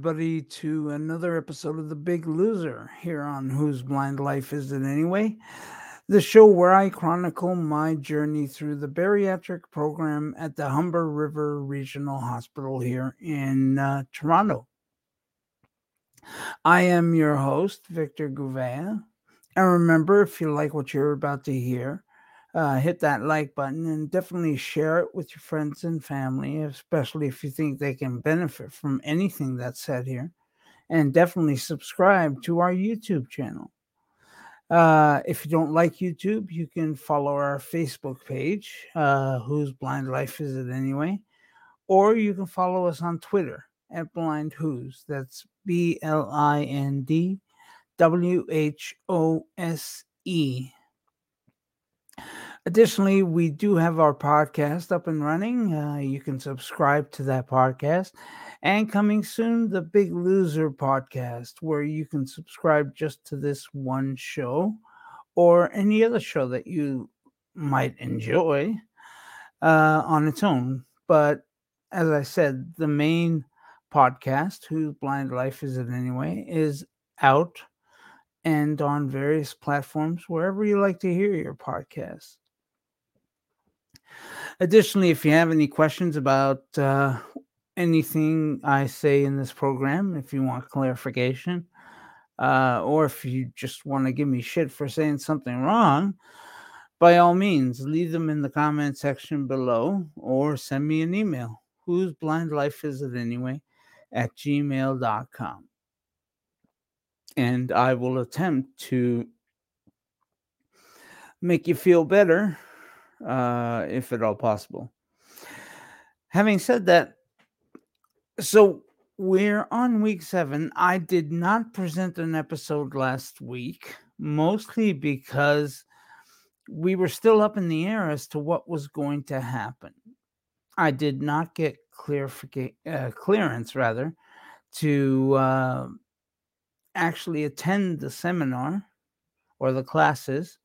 everybody, to another episode of The Big Loser here on Whose Blind Life Is It Anyway? The show where I chronicle my journey through the bariatric program at the Humber River Regional Hospital here in uh, Toronto. I am your host, Victor Gouveia. And remember, if you like what you're about to hear, uh, hit that like button and definitely share it with your friends and family, especially if you think they can benefit from anything that's said here. And definitely subscribe to our YouTube channel. Uh, if you don't like YouTube, you can follow our Facebook page, uh, Whose Blind Life Is It Anyway? Or you can follow us on Twitter at Blind Whose. That's B L I N D W H O S E. Additionally, we do have our podcast up and running. Uh, you can subscribe to that podcast. And coming soon, the Big Loser podcast, where you can subscribe just to this one show or any other show that you might enjoy uh, on its own. But as I said, the main podcast, Whose Blind Life Is It Anyway, is out and on various platforms wherever you like to hear your podcasts. Additionally, if you have any questions about uh, anything I say in this program, if you want clarification, uh, or if you just want to give me shit for saying something wrong, by all means, leave them in the comment section below or send me an email. Whose blind life is it anyway? At gmail.com. And I will attempt to make you feel better uh, if at all possible. Having said that, so we're on week seven. I did not present an episode last week, mostly because we were still up in the air as to what was going to happen. I did not get clear uh, clearance, rather, to uh, actually attend the seminar or the classes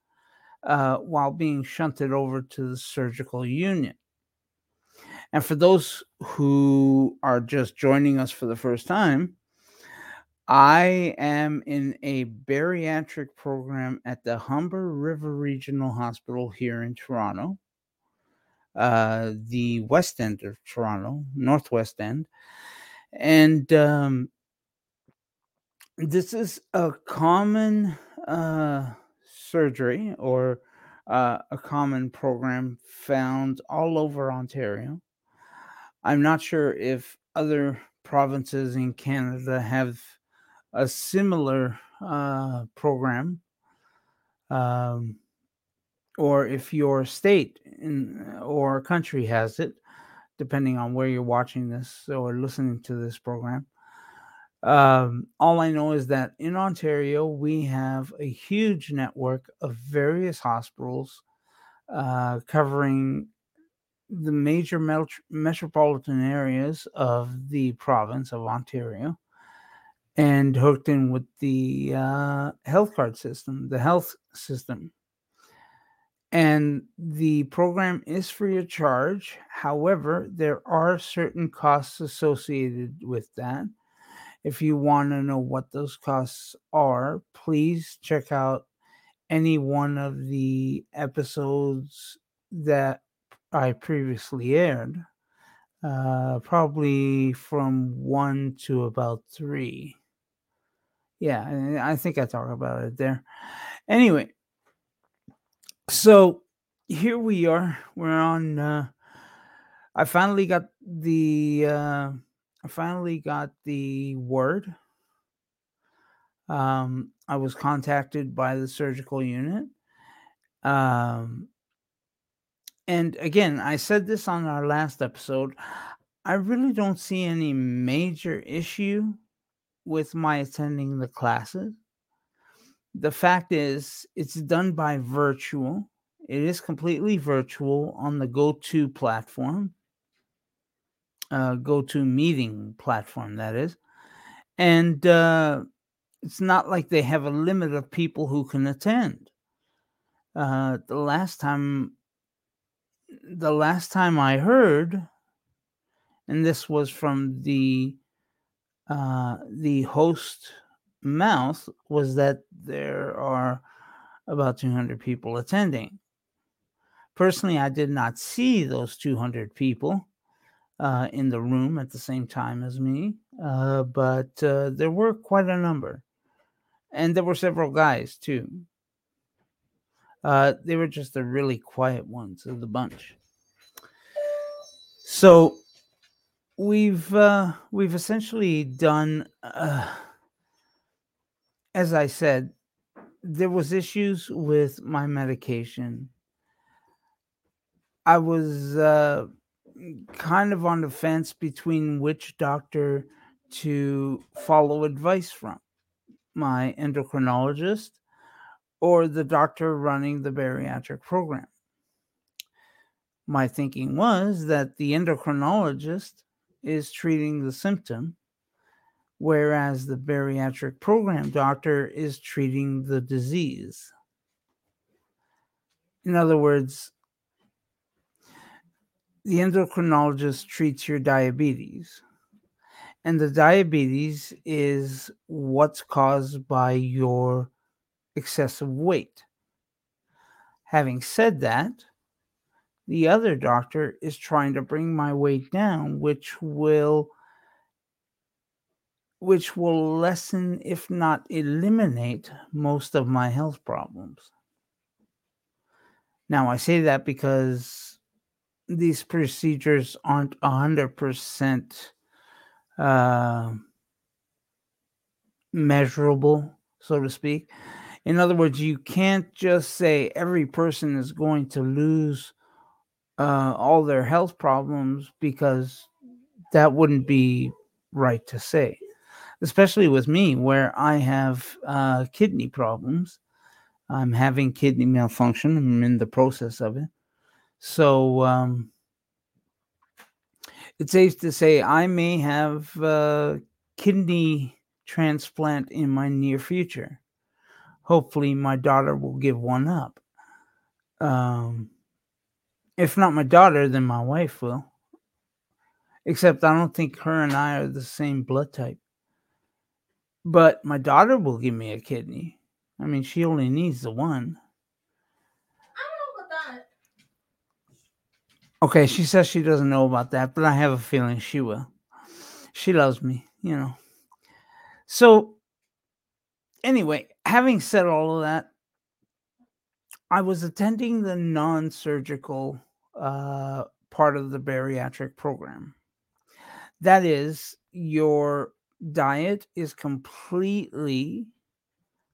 uh, while being shunted over to the surgical unit. And for those who are just joining us for the first time, I am in a bariatric program at the Humber River Regional Hospital here in Toronto, uh, the west end of Toronto, northwest end. And um, this is a common uh, surgery or uh, a common program found all over Ontario. I'm not sure if other provinces in Canada have a similar uh, program, um, or if your state in, or country has it, depending on where you're watching this or listening to this program. Um, all I know is that in Ontario, we have a huge network of various hospitals uh, covering the major met- metropolitan areas of the province of Ontario and hooked in with the uh, health card system, the health system. And the program is free of charge. However, there are certain costs associated with that if you want to know what those costs are, please check out any one of the episodes that I previously aired. Uh, probably from one to about three. Yeah, I think I talked about it there. Anyway, so here we are. We're on. Uh, I finally got the uh, I finally got the word. Um, I was contacted by the surgical unit. Um, and again, I said this on our last episode. I really don't see any major issue with my attending the classes. The fact is, it's done by virtual. It is completely virtual on the GoTo platform uh, GoToMeeting platform, that is. And uh, it's not like they have a limit of people who can attend. Uh, the last time, the last time I heard, and this was from the uh, the host mouth was that there are about 200 people attending. Personally, I did not see those 200 people uh, in the room at the same time as me, uh, but uh, there were quite a number. And there were several guys too. Uh, they were just the really quiet ones of the bunch. So we've uh, we've essentially done, uh, as I said, there was issues with my medication. I was uh, kind of on the fence between which doctor to follow advice from my endocrinologist or the doctor running the bariatric program. My thinking was that the endocrinologist is treating the symptom, whereas the bariatric program doctor is treating the disease. In other words, the endocrinologist treats your diabetes. And the diabetes is what's caused by your excessive weight. Having said that, the other doctor is trying to bring my weight down, which will which will lessen, if not eliminate, most of my health problems. Now, I say that because these procedures aren't 100% uh, measurable, so to speak. In other words, you can't just say every person is going to lose uh, all their health problems because that wouldn't be right to say, especially with me, where I have uh, kidney problems. I'm having kidney malfunction. I'm in the process of it. So um, it's safe to say I may have uh, kidney transplant in my near future. Hopefully, my daughter will give one up. Um, if not my daughter, then my wife will. Except I don't think her and I are the same blood type. But my daughter will give me a kidney. I mean, she only needs the one. Okay, she says she doesn't know about that, but I have a feeling she will. She loves me, you know. So, anyway, having said all of that, I was attending the non surgical uh, part of the bariatric program. That is, your diet is completely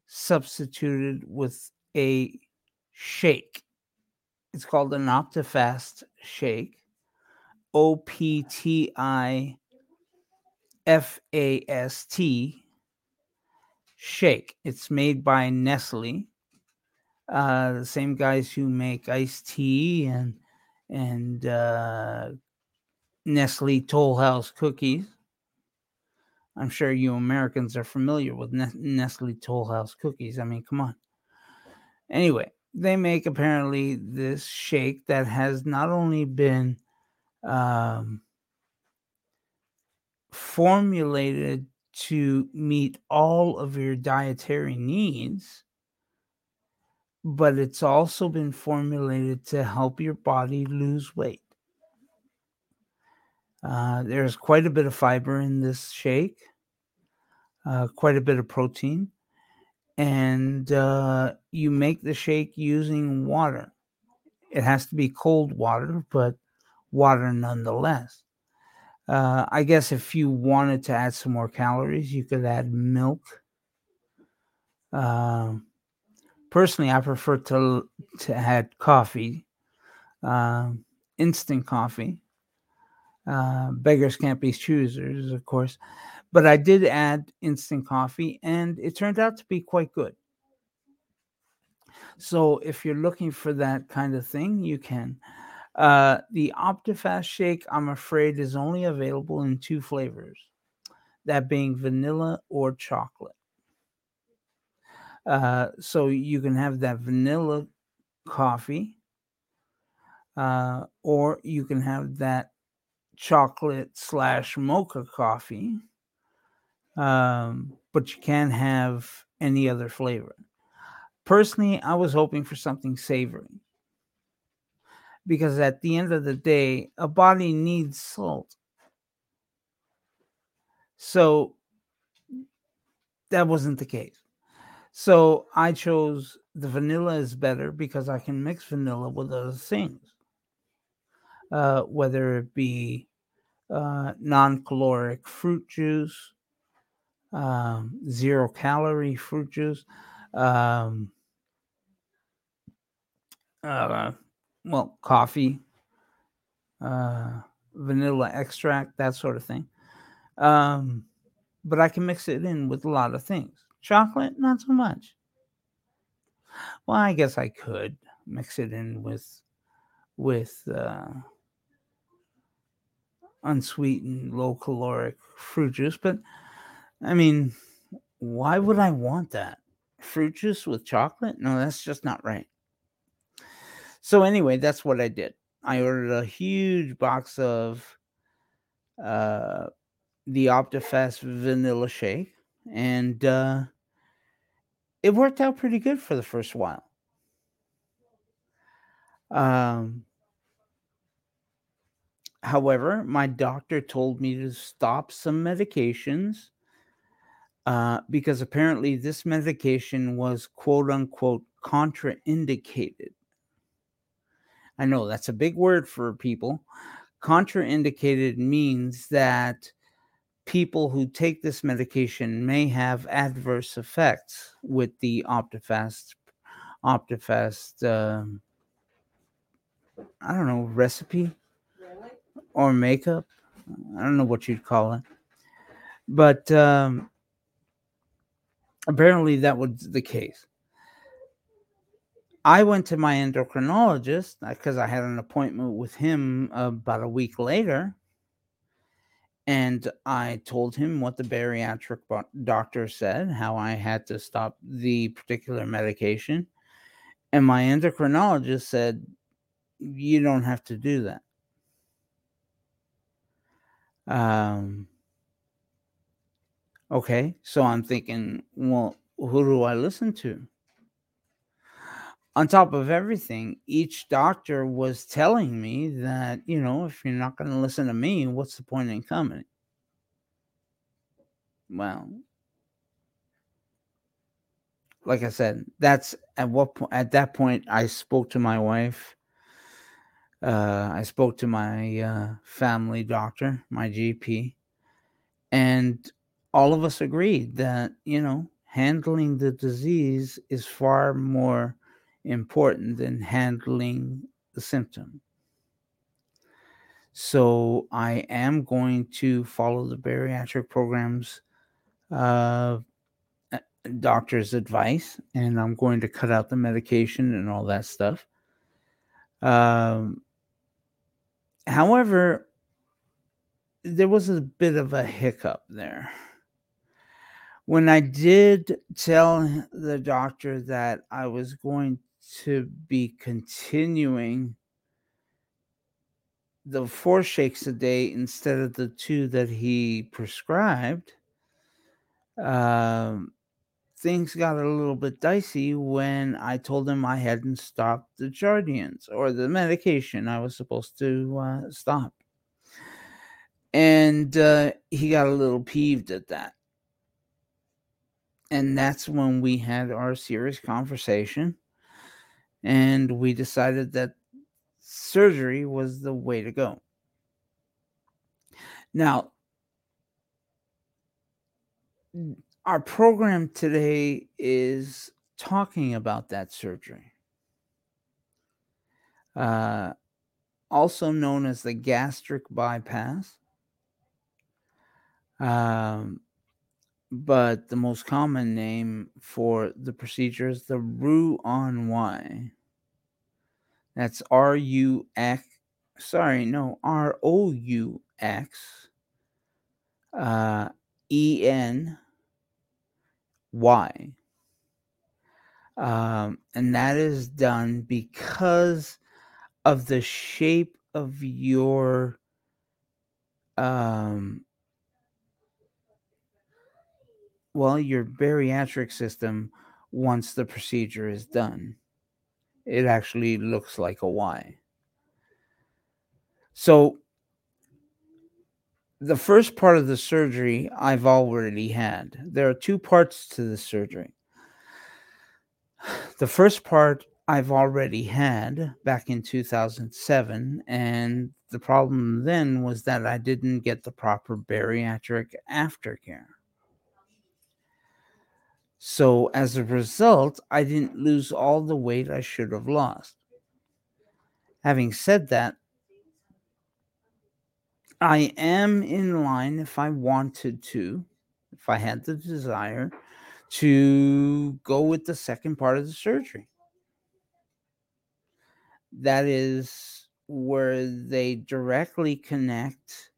substituted with a shake. It's called an Optifast shake. O P T I F A S T shake. It's made by Nestle, uh, the same guys who make iced tea and and uh, Nestle Toll House cookies. I'm sure you Americans are familiar with Nestle Toll House cookies. I mean, come on. Anyway, they make apparently this shake that has not only been um, formulated to meet all of your dietary needs, but it's also been formulated to help your body lose weight. Uh, there's quite a bit of fiber in this shake, uh, quite a bit of protein and uh, you make the shake using water. It has to be cold water, but water nonetheless. Uh, I guess if you wanted to add some more calories, you could add milk. Uh, personally, I prefer to to add coffee, uh, instant coffee. Uh, beggars can't be choosers, of course. But I did add instant coffee and it turned out to be quite good. So if you're looking for that kind of thing, you can. Uh, the OptiFast shake, I'm afraid, is only available in two flavors that being vanilla or chocolate. Uh, so you can have that vanilla coffee, uh, or you can have that chocolate slash mocha coffee um, but you can't have any other flavor. Personally, I was hoping for something savory because at the end of the day, a body needs salt. So that wasn't the case. So I chose the vanilla is better because I can mix vanilla with other things, uh, whether it be uh, non caloric fruit juice, um, zero calorie fruit juice, um, uh, well, coffee, uh, vanilla extract, that sort of thing. Um, but I can mix it in with a lot of things. Chocolate, not so much. Well, I guess I could mix it in with with uh, unsweetened, low caloric fruit juice, but I mean, why would I want that? Fruit juice with chocolate? No, that's just not right. So anyway, that's what I did. I ordered a huge box of uh, the Optifast vanilla shake, and uh, it worked out pretty good for the first while. Um, however, my doctor told me to stop some medications uh, because apparently this medication was quote unquote contraindicated. I know that's a big word for people. Contraindicated means that people who take this medication may have adverse effects with the Optifast Optifast uh, I don't know recipe or makeup. I don't know what you'd call it, but um, apparently that was the case. I went to my endocrinologist because I had an appointment with him about a week later. And I told him what the bariatric doctor said, how I had to stop the particular medication. And my endocrinologist said, You don't have to do that. Um, okay, so I'm thinking, well, who do I listen to? on top of everything, each doctor was telling me that, you know, if you're not going to listen to me, what's the point in coming? Well, like I said, that's at what point, at that point, I spoke to my wife. Uh, I spoke to my uh, family doctor, my GP, and all of us agreed that, you know, handling the disease is far more important than handling the symptom. So I am going to follow the bariatric program's uh, doctor's advice, and I'm going to cut out the medication and all that stuff. Um, however, there was a bit of a hiccup there when I did tell the doctor that I was going to be continuing the four shakes a day instead of the two that he prescribed, um, things got a little bit dicey when I told him I hadn't stopped the Jardiance or the medication I was supposed to uh, stop. And uh, he got a little peeved at that. And that's when we had our serious conversation and we decided that surgery was the way to go. Now, our program today is talking about that surgery, uh, also known as the gastric bypass. Um, but the most common name for the procedure is the Roux-en-Y. That's R U X. Sorry, no, R O U X uh, E N Y. Um, and that is done because of the shape of your um, well, your bariatric system, once the procedure is done, it actually looks like a Y. So, the first part of the surgery I've already had. There are two parts to the surgery. The first part I've already had back in 2007, and the problem then was that I didn't get the proper bariatric aftercare. So, as a result, I didn't lose all the weight I should have lost. Having said that, I am in line if I wanted to, if I had the desire to go with the second part of the surgery. That is where they directly connect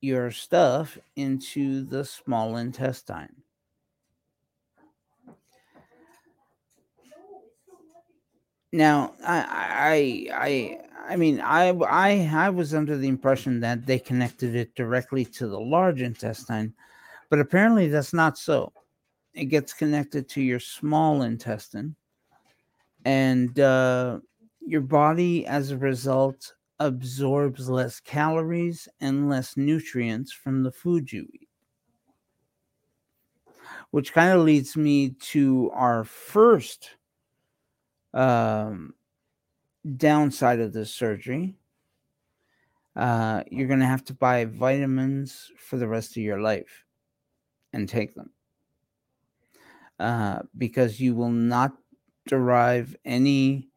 your stuff into the small intestine. Now, I, I, I, I mean, I, I, I was under the impression that they connected it directly to the large intestine, but apparently that's not so. It gets connected to your small intestine, and uh, your body, as a result, absorbs less calories and less nutrients from the food you eat. Which kind of leads me to our first um, downside of this surgery. Uh, you're going to have to buy vitamins for the rest of your life and take them uh, because you will not derive any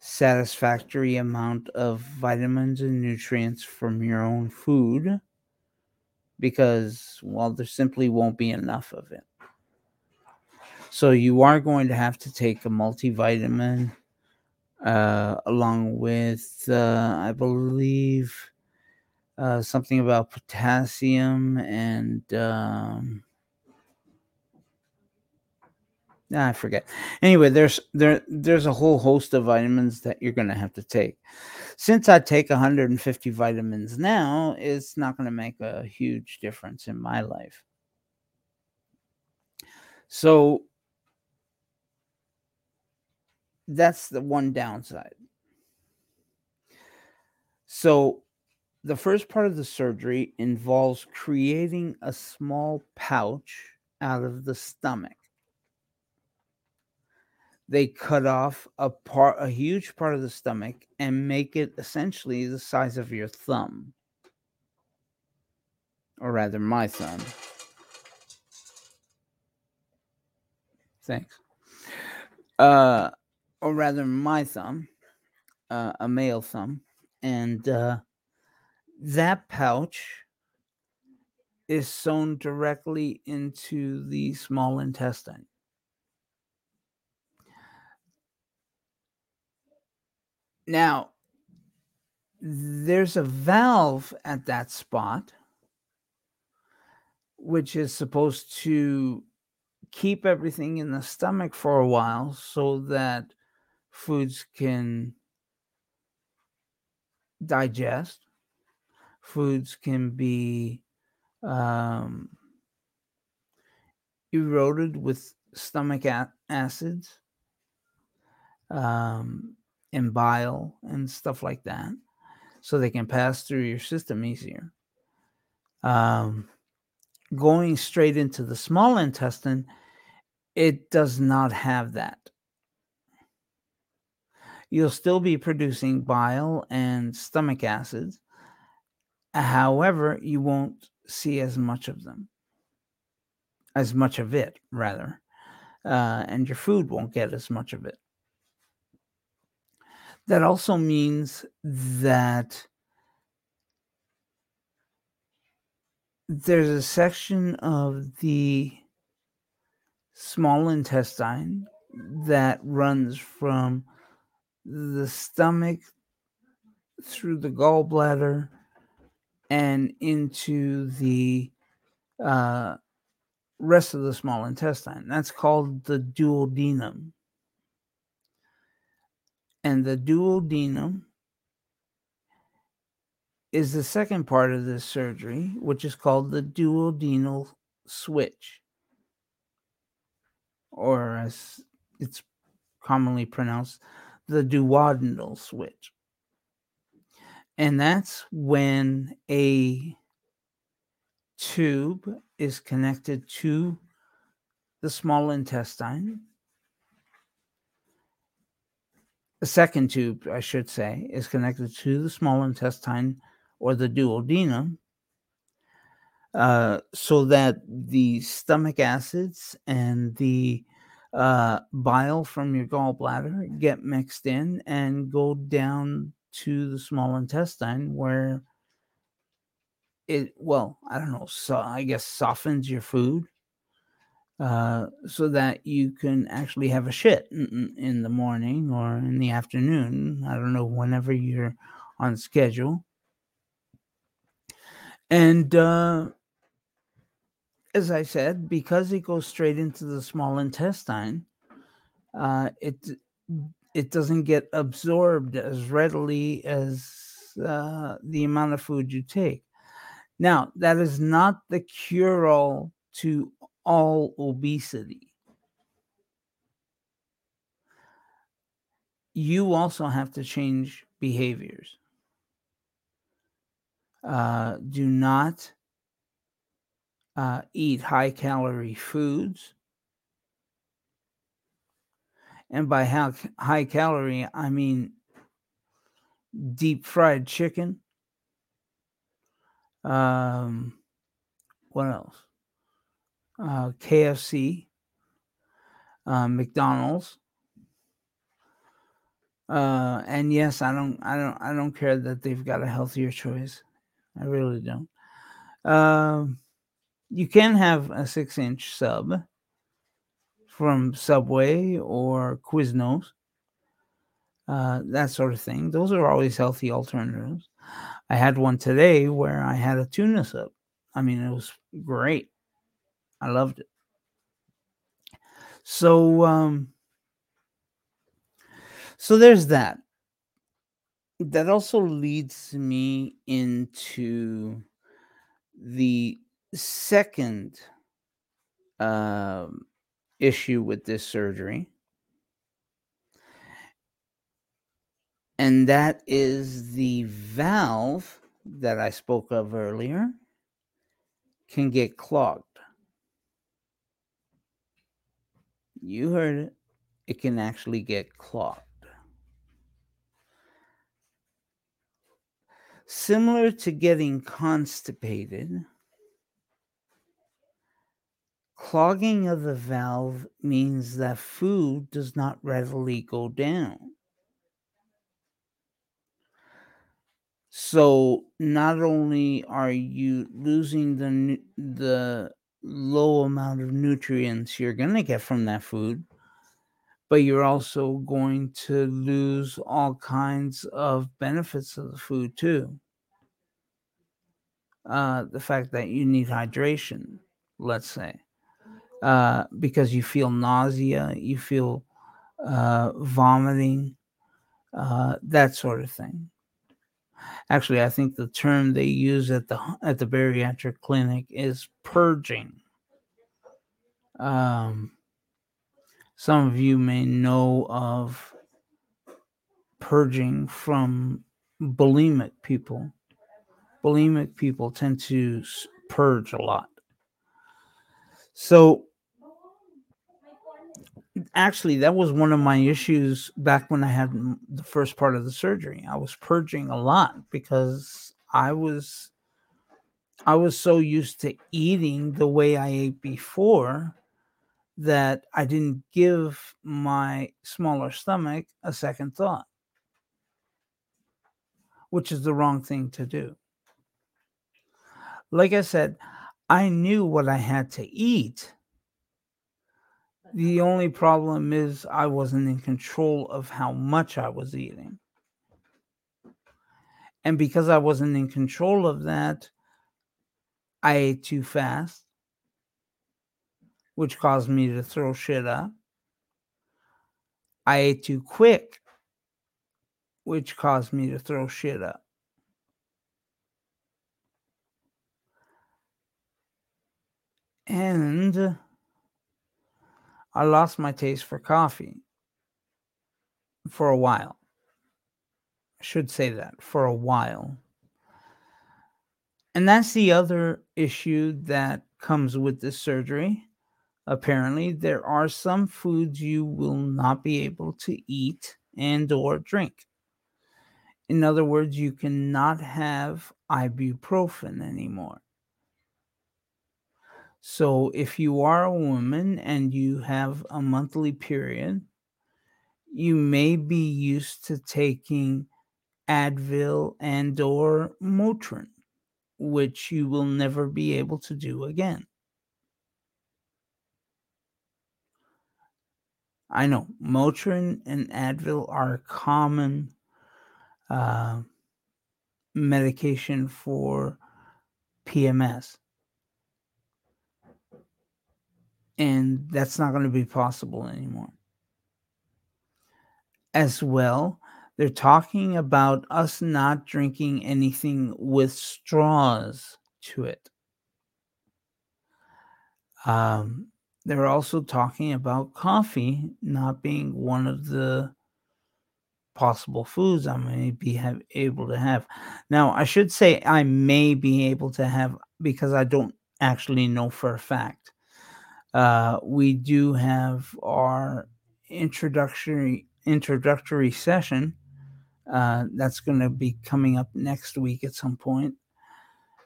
satisfactory amount of vitamins and nutrients from your own food because, well, there simply won't be enough of it. So you are going to have to take a multivitamin uh, along with, uh, I believe, uh, something about potassium and um, I forget. Anyway, there's there there's a whole host of vitamins that you're going to have to take. Since I take 150 vitamins now, it's not going to make a huge difference in my life. So that's the one downside. So, the first part of the surgery involves creating a small pouch out of the stomach. They cut off a part, a huge part of the stomach, and make it essentially the size of your thumb, or rather, my thumb. Thanks. Uh, or rather my thumb, uh, a male thumb, and uh, that pouch is sewn directly into the small intestine. Now, there's a valve at that spot, which is supposed to keep everything in the stomach for a while so that foods can digest, foods can be um, eroded with stomach a- acids um, and bile and stuff like that, so they can pass through your system easier. Um, going straight into the small intestine, it does not have that you'll still be producing bile and stomach acids. However, you won't see as much of them, as much of it, rather, uh, and your food won't get as much of it. That also means that there's a section of the small intestine that runs from the stomach through the gallbladder and into the uh, rest of the small intestine. That's called the duodenum. And the duodenum is the second part of this surgery, which is called the duodenal switch, or as it's commonly pronounced, the duodenal switch. And that's when a tube is connected to the small intestine. The second tube, I should say, is connected to the small intestine or the duodenum uh, so that the stomach acids and the uh, bile from your gallbladder get mixed in and go down to the small intestine where it well i don't know so i guess softens your food uh, so that you can actually have a shit in, in, the morning or in the afternoon i don't know whenever you're on schedule. And uh, as i said because it goes straight into the small intestine uh, it it doesn't get absorbed as readily as uh, the amount of food you take now, that is not the cure all to all obesity. You also have to change behaviors. Uh, do not uh, eat high calorie foods. And by how high calorie, I mean deep fried chicken, um, what else? Uh, KFC, uh, McDonald's. Uh, and yes, I don't, I don't, I don't care that they've got a healthier choice. I really don't. Um, you can have a six-inch sub from Subway or Quiznos, uh, that sort of thing. Those are always healthy alternatives. I had one today where I had a tuna sub. I mean, it was great. I loved it. So, um, so there's that. That also leads me into the second um, issue with this surgery. and that is the valve that I spoke of earlier can get clogged. You heard it. It can actually get clogged. Similar to getting constipated, clogging of the valve means that food does not readily go down. So not only are you losing the the low amount of nutrients you're going to get from that food, but you're also going to lose all kinds of benefits of the food too. Uh, the fact that you need hydration, let's say, uh, because you feel nausea, you feel uh, vomiting, uh, that sort of thing. Actually, I think the term they use at the at the bariatric clinic is purging. Um, some of you may know of purging from bulimic people. Bulimic people tend to purge a lot. So actually that was one of my issues back when I had the first part of the surgery. I was purging a lot because I was I was so used to eating the way I ate before that I didn't give my smaller stomach a second thought, which is the wrong thing to do. Like I said, I knew what I had to eat the only problem is I wasn't in control of how much I was eating. And because I wasn't in control of that, I ate too fast, which caused me to throw shit up. I ate too quick, which caused me to throw shit up. and I lost my taste for coffee for a while. I should say that for a while. And that's the other issue that comes with this surgery. Apparently, there are some foods you will not be able to eat and or drink. In other words, you cannot have ibuprofen anymore. So, if you are a woman and you have a monthly period, you may be used to taking Advil and or Motrin, which you will never be able to do again. I know Motrin and Advil are common uh, medication for PMS. And that's not going to be possible anymore. As well, they're talking about us not drinking anything with straws to it. Um, they're also talking about coffee not being one of the possible foods I may be have, able to have. Now, I should say I may be able to have because I don't actually know for a fact. Uh, we do have our introductory introductory session uh, that's going to be coming up next week at some point.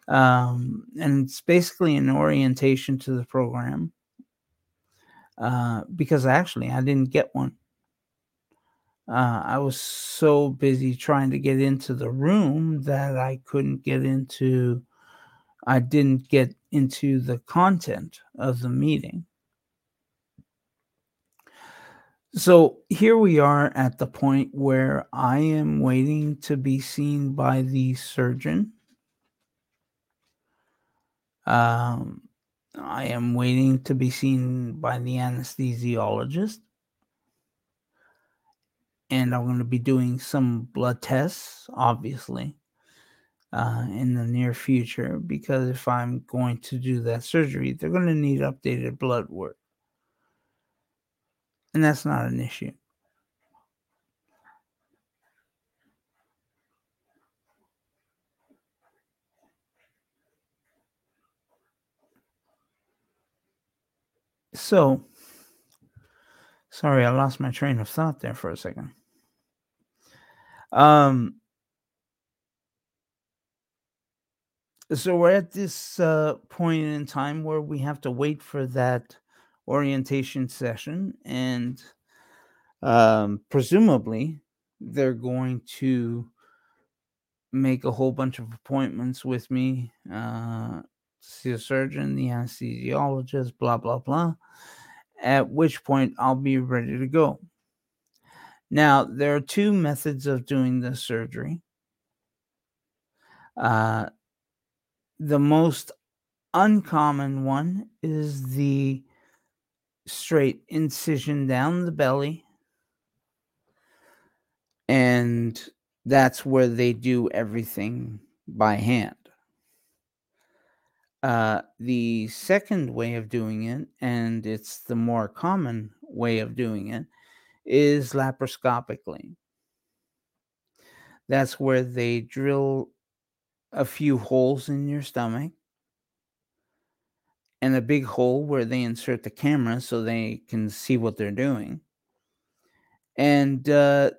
Um, and it's basically an orientation to the program uh, because actually I didn't get one. Uh, I was so busy trying to get into the room that I couldn't get into, I didn't get into the content of the meeting. So here we are at the point where I am waiting to be seen by the surgeon. Um, I am waiting to be seen by the anesthesiologist and I'm going to be doing some blood tests, obviously, uh, in the near future. Because if I'm going to do that surgery, they're going to need updated blood work, and that's not an issue. So, Sorry, I lost my train of thought there for a second. Um, so we're at this uh, point in time where we have to wait for that orientation session, and um, presumably they're going to make a whole bunch of appointments with me, uh, see a surgeon, the anesthesiologist, blah blah blah at which point I'll be ready to go. Now, there are two methods of doing this surgery. Uh, the most uncommon one is the straight incision down the belly. And that's where they do everything by hand. Uh, the second way of doing it, and it's the more common way of doing it, is laparoscopically. That's where they drill a few holes in your stomach and a big hole where they insert the camera so they can see what they're doing. And, uh,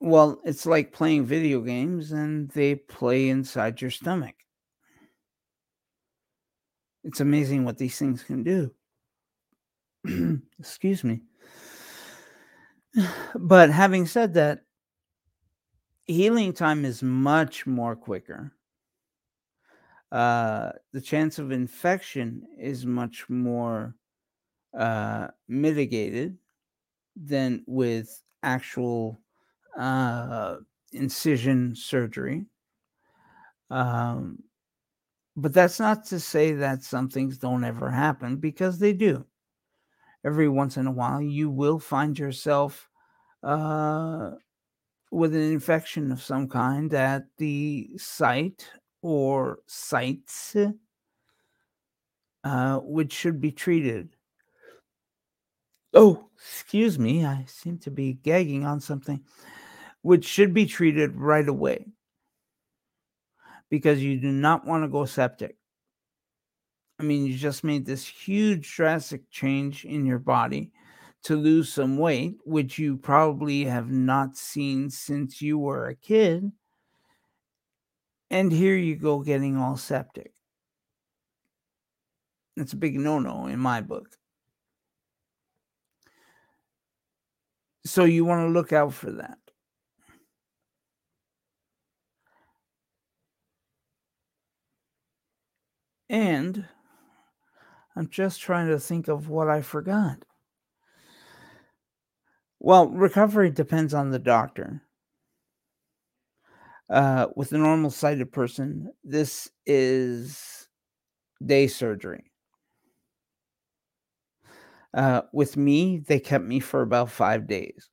well, it's like playing video games and they play inside your stomach. It's amazing what these things can do. Excuse me. But having said that, healing time is much more quicker. Uh, the chance of infection is much more uh, mitigated than with actual uh, incision surgery. Um, but that's not to say that some things don't ever happen because they do. Every once in a while, you will find yourself uh, with an infection of some kind at the site or sites uh, which should be treated. Oh, excuse me, I seem to be gagging on something, which should be treated right away because you do not want to go septic. I mean, you just made this huge drastic change in your body to lose some weight, which you probably have not seen since you were a kid. And here you go getting all septic. It's a big no no in my book. So you want to look out for that. And I'm just trying to think of what I forgot. Well, recovery depends on the doctor. Uh, with a normal sighted person, this is day surgery. Uh, with me, they kept me for about five days.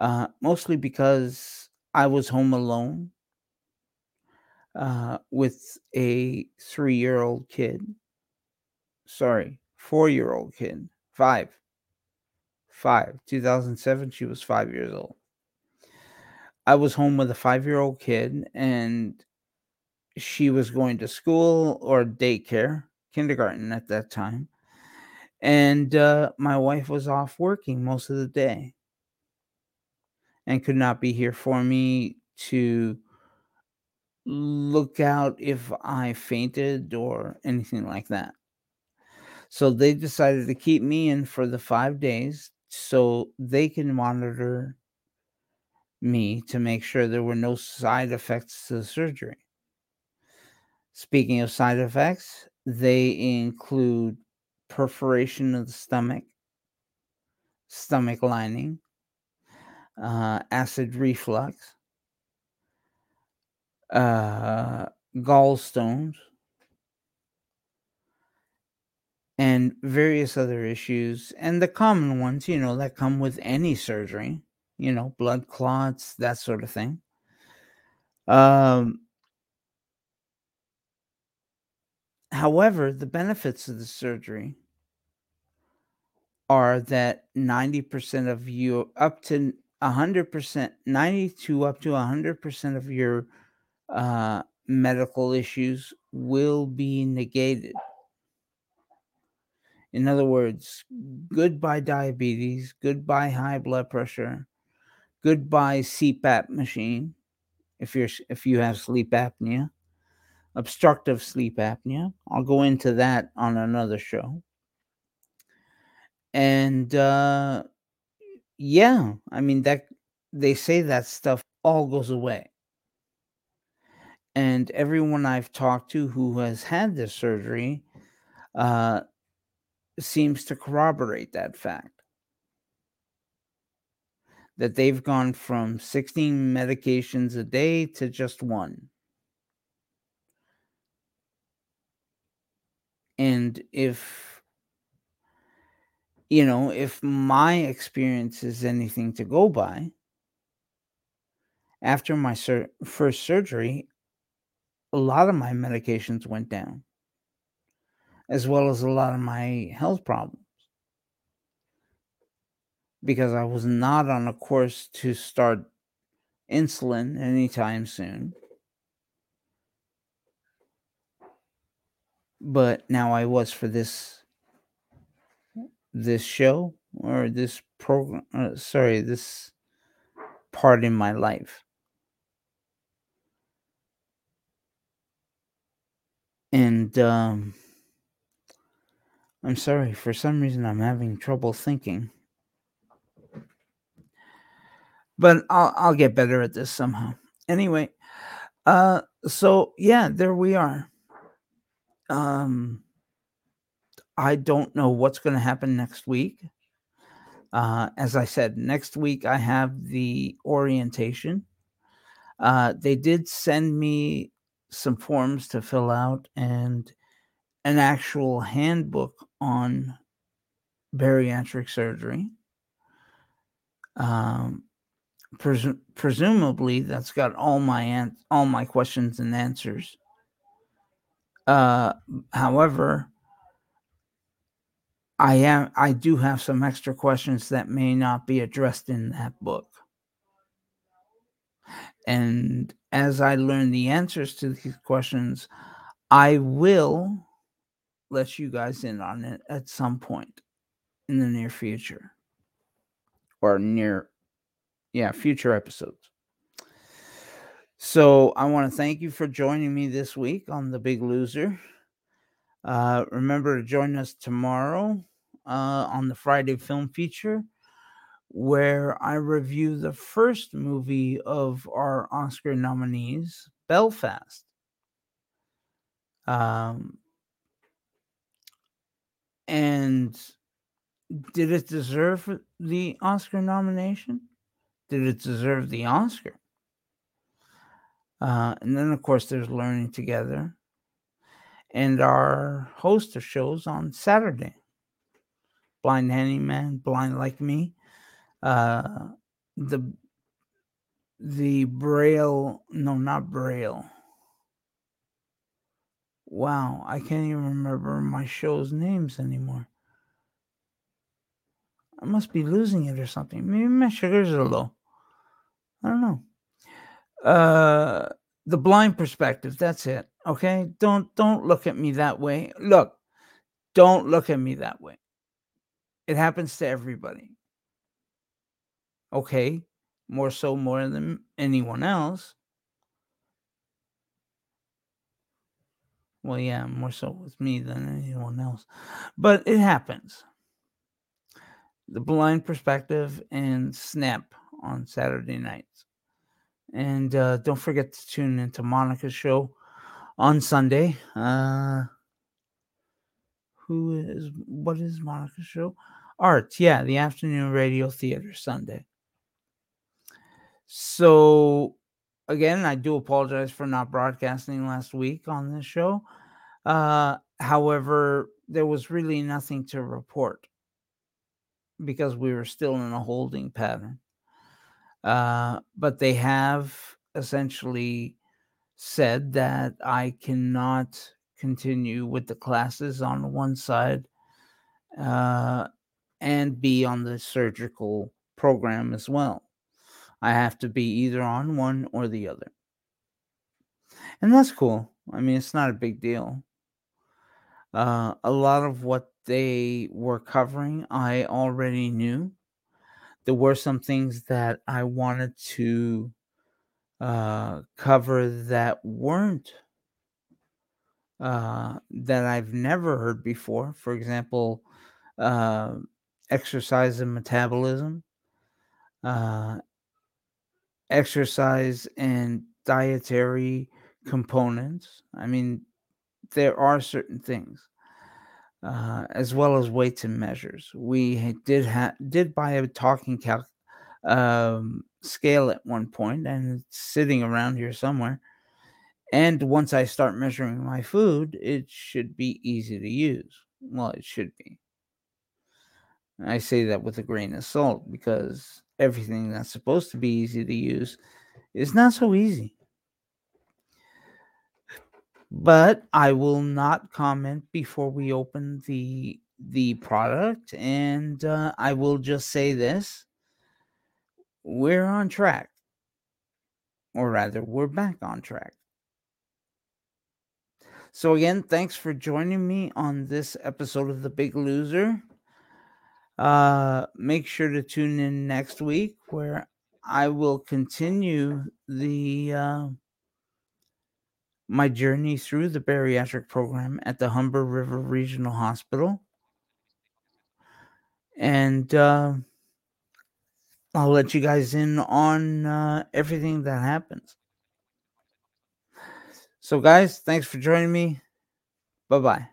Uh, mostly because I was home alone uh, with a three year old kid. Sorry, four year old kid. Five. Five. 2007, she was five years old. I was home with a five year old kid, and she was going to school or daycare, kindergarten at that time. And uh, my wife was off working most of the day and could not be here for me to look out if I fainted or anything like that. So they decided to keep me in for the five days so they can monitor me to make sure there were no side effects to the surgery. Speaking of side effects, they include perforation of the stomach, stomach lining, uh, acid reflux, uh, gallstones, and various other issues. And the common ones, you know, that come with any surgery, you know, blood clots, that sort of thing. Um, however, the benefits of the surgery are that 90% of you, up to 100%, 92 up to 100% of your uh, medical issues will be negated. In other words, goodbye diabetes, goodbye high blood pressure, goodbye CPAP machine if you're if you have sleep apnea, obstructive sleep apnea. I'll go into that on another show. And uh yeah, I mean that they say that stuff all goes away. And everyone I've talked to who has had this surgery uh seems to corroborate that fact. That they've gone from 16 medications a day to just one. And if, you know, if my experience is anything to go by, after my sur- first surgery, a lot of my medications went down as well as a lot of my health problems because I was not on a course to start insulin anytime soon. But now I was for this this show or this program uh, sorry this part in my life and um I'm sorry, for some reason I'm having trouble thinking. But I'll I'll get better at this somehow. Anyway, uh so yeah, there we are. Um I don't know what's going to happen next week. Uh as I said, next week I have the orientation. Uh they did send me some forms to fill out and an actual handbook on bariatric surgery. Um, pres- presumably, that's got all my an- all my questions and answers. Uh, however, I am I do have some extra questions that may not be addressed in that book. And as I learn the answers to these questions, I will let you guys in on it at some point in the near future or near yeah, future episodes. So I want to thank you for joining me this week on The Big Loser. Uh, remember to join us tomorrow uh, on the Friday film feature, where I review the first movie of our Oscar nominees, Belfast. Um, and did it deserve the Oscar nomination? Did it deserve the Oscar? Uh, and then, of course, there's Learning Together and our host of shows on Saturday Blind Handyman, Blind Like Me. Uh, the the Braille, no, not Braille. Wow, I can't even remember my show's names anymore. I must be losing it or something. Maybe my sugars are low. I don't know. Uh the blind perspective, that's it. Okay? Don't don't look at me that way. Look, don't look at me that way. It happens to everybody. Okay? More so more than anyone else. Well, yeah, more so with me than anyone else. But it happens. The blind perspective and snap on Saturday nights. And uh, don't forget to tune into Monica's show on Sunday. Uh, who is what is Monica's show? Art, yeah, the afternoon radio theater Sunday. So again, I do apologize for not broadcasting last week on this show. Uh, however, there was really nothing to report because we were still in a holding pattern. Uh, but they have essentially said that I cannot continue with the classes on one side uh, and be on the surgical program as well. I have to be either on one or the other. And that's cool. I mean, it's not a big deal. Uh, a lot of what they were covering, I already knew. There were some things that I wanted to uh, cover that weren't uh, that I've never heard before. For example, uh, exercise and metabolism, uh, exercise and dietary components. I mean, there are certain things, uh, as well as weights and measures. We did have did buy a talking cal- um, scale at one point, and it's sitting around here somewhere. And once I start measuring my food, it should be easy to use. Well, it should be. I say that with a grain of salt because everything that's supposed to be easy to use is not so easy. But I will not comment before we open the the product, and uh, I will just say this: we're on track, or rather, we're back on track. So again, thanks for joining me on this episode of The Big Loser. Uh, make sure to tune in next week where I will continue the uh, my journey through the bariatric program at the Humber River Regional Hospital, and uh, I'll let you guys in on uh, everything that happens. So, guys, thanks for joining me. Bye bye.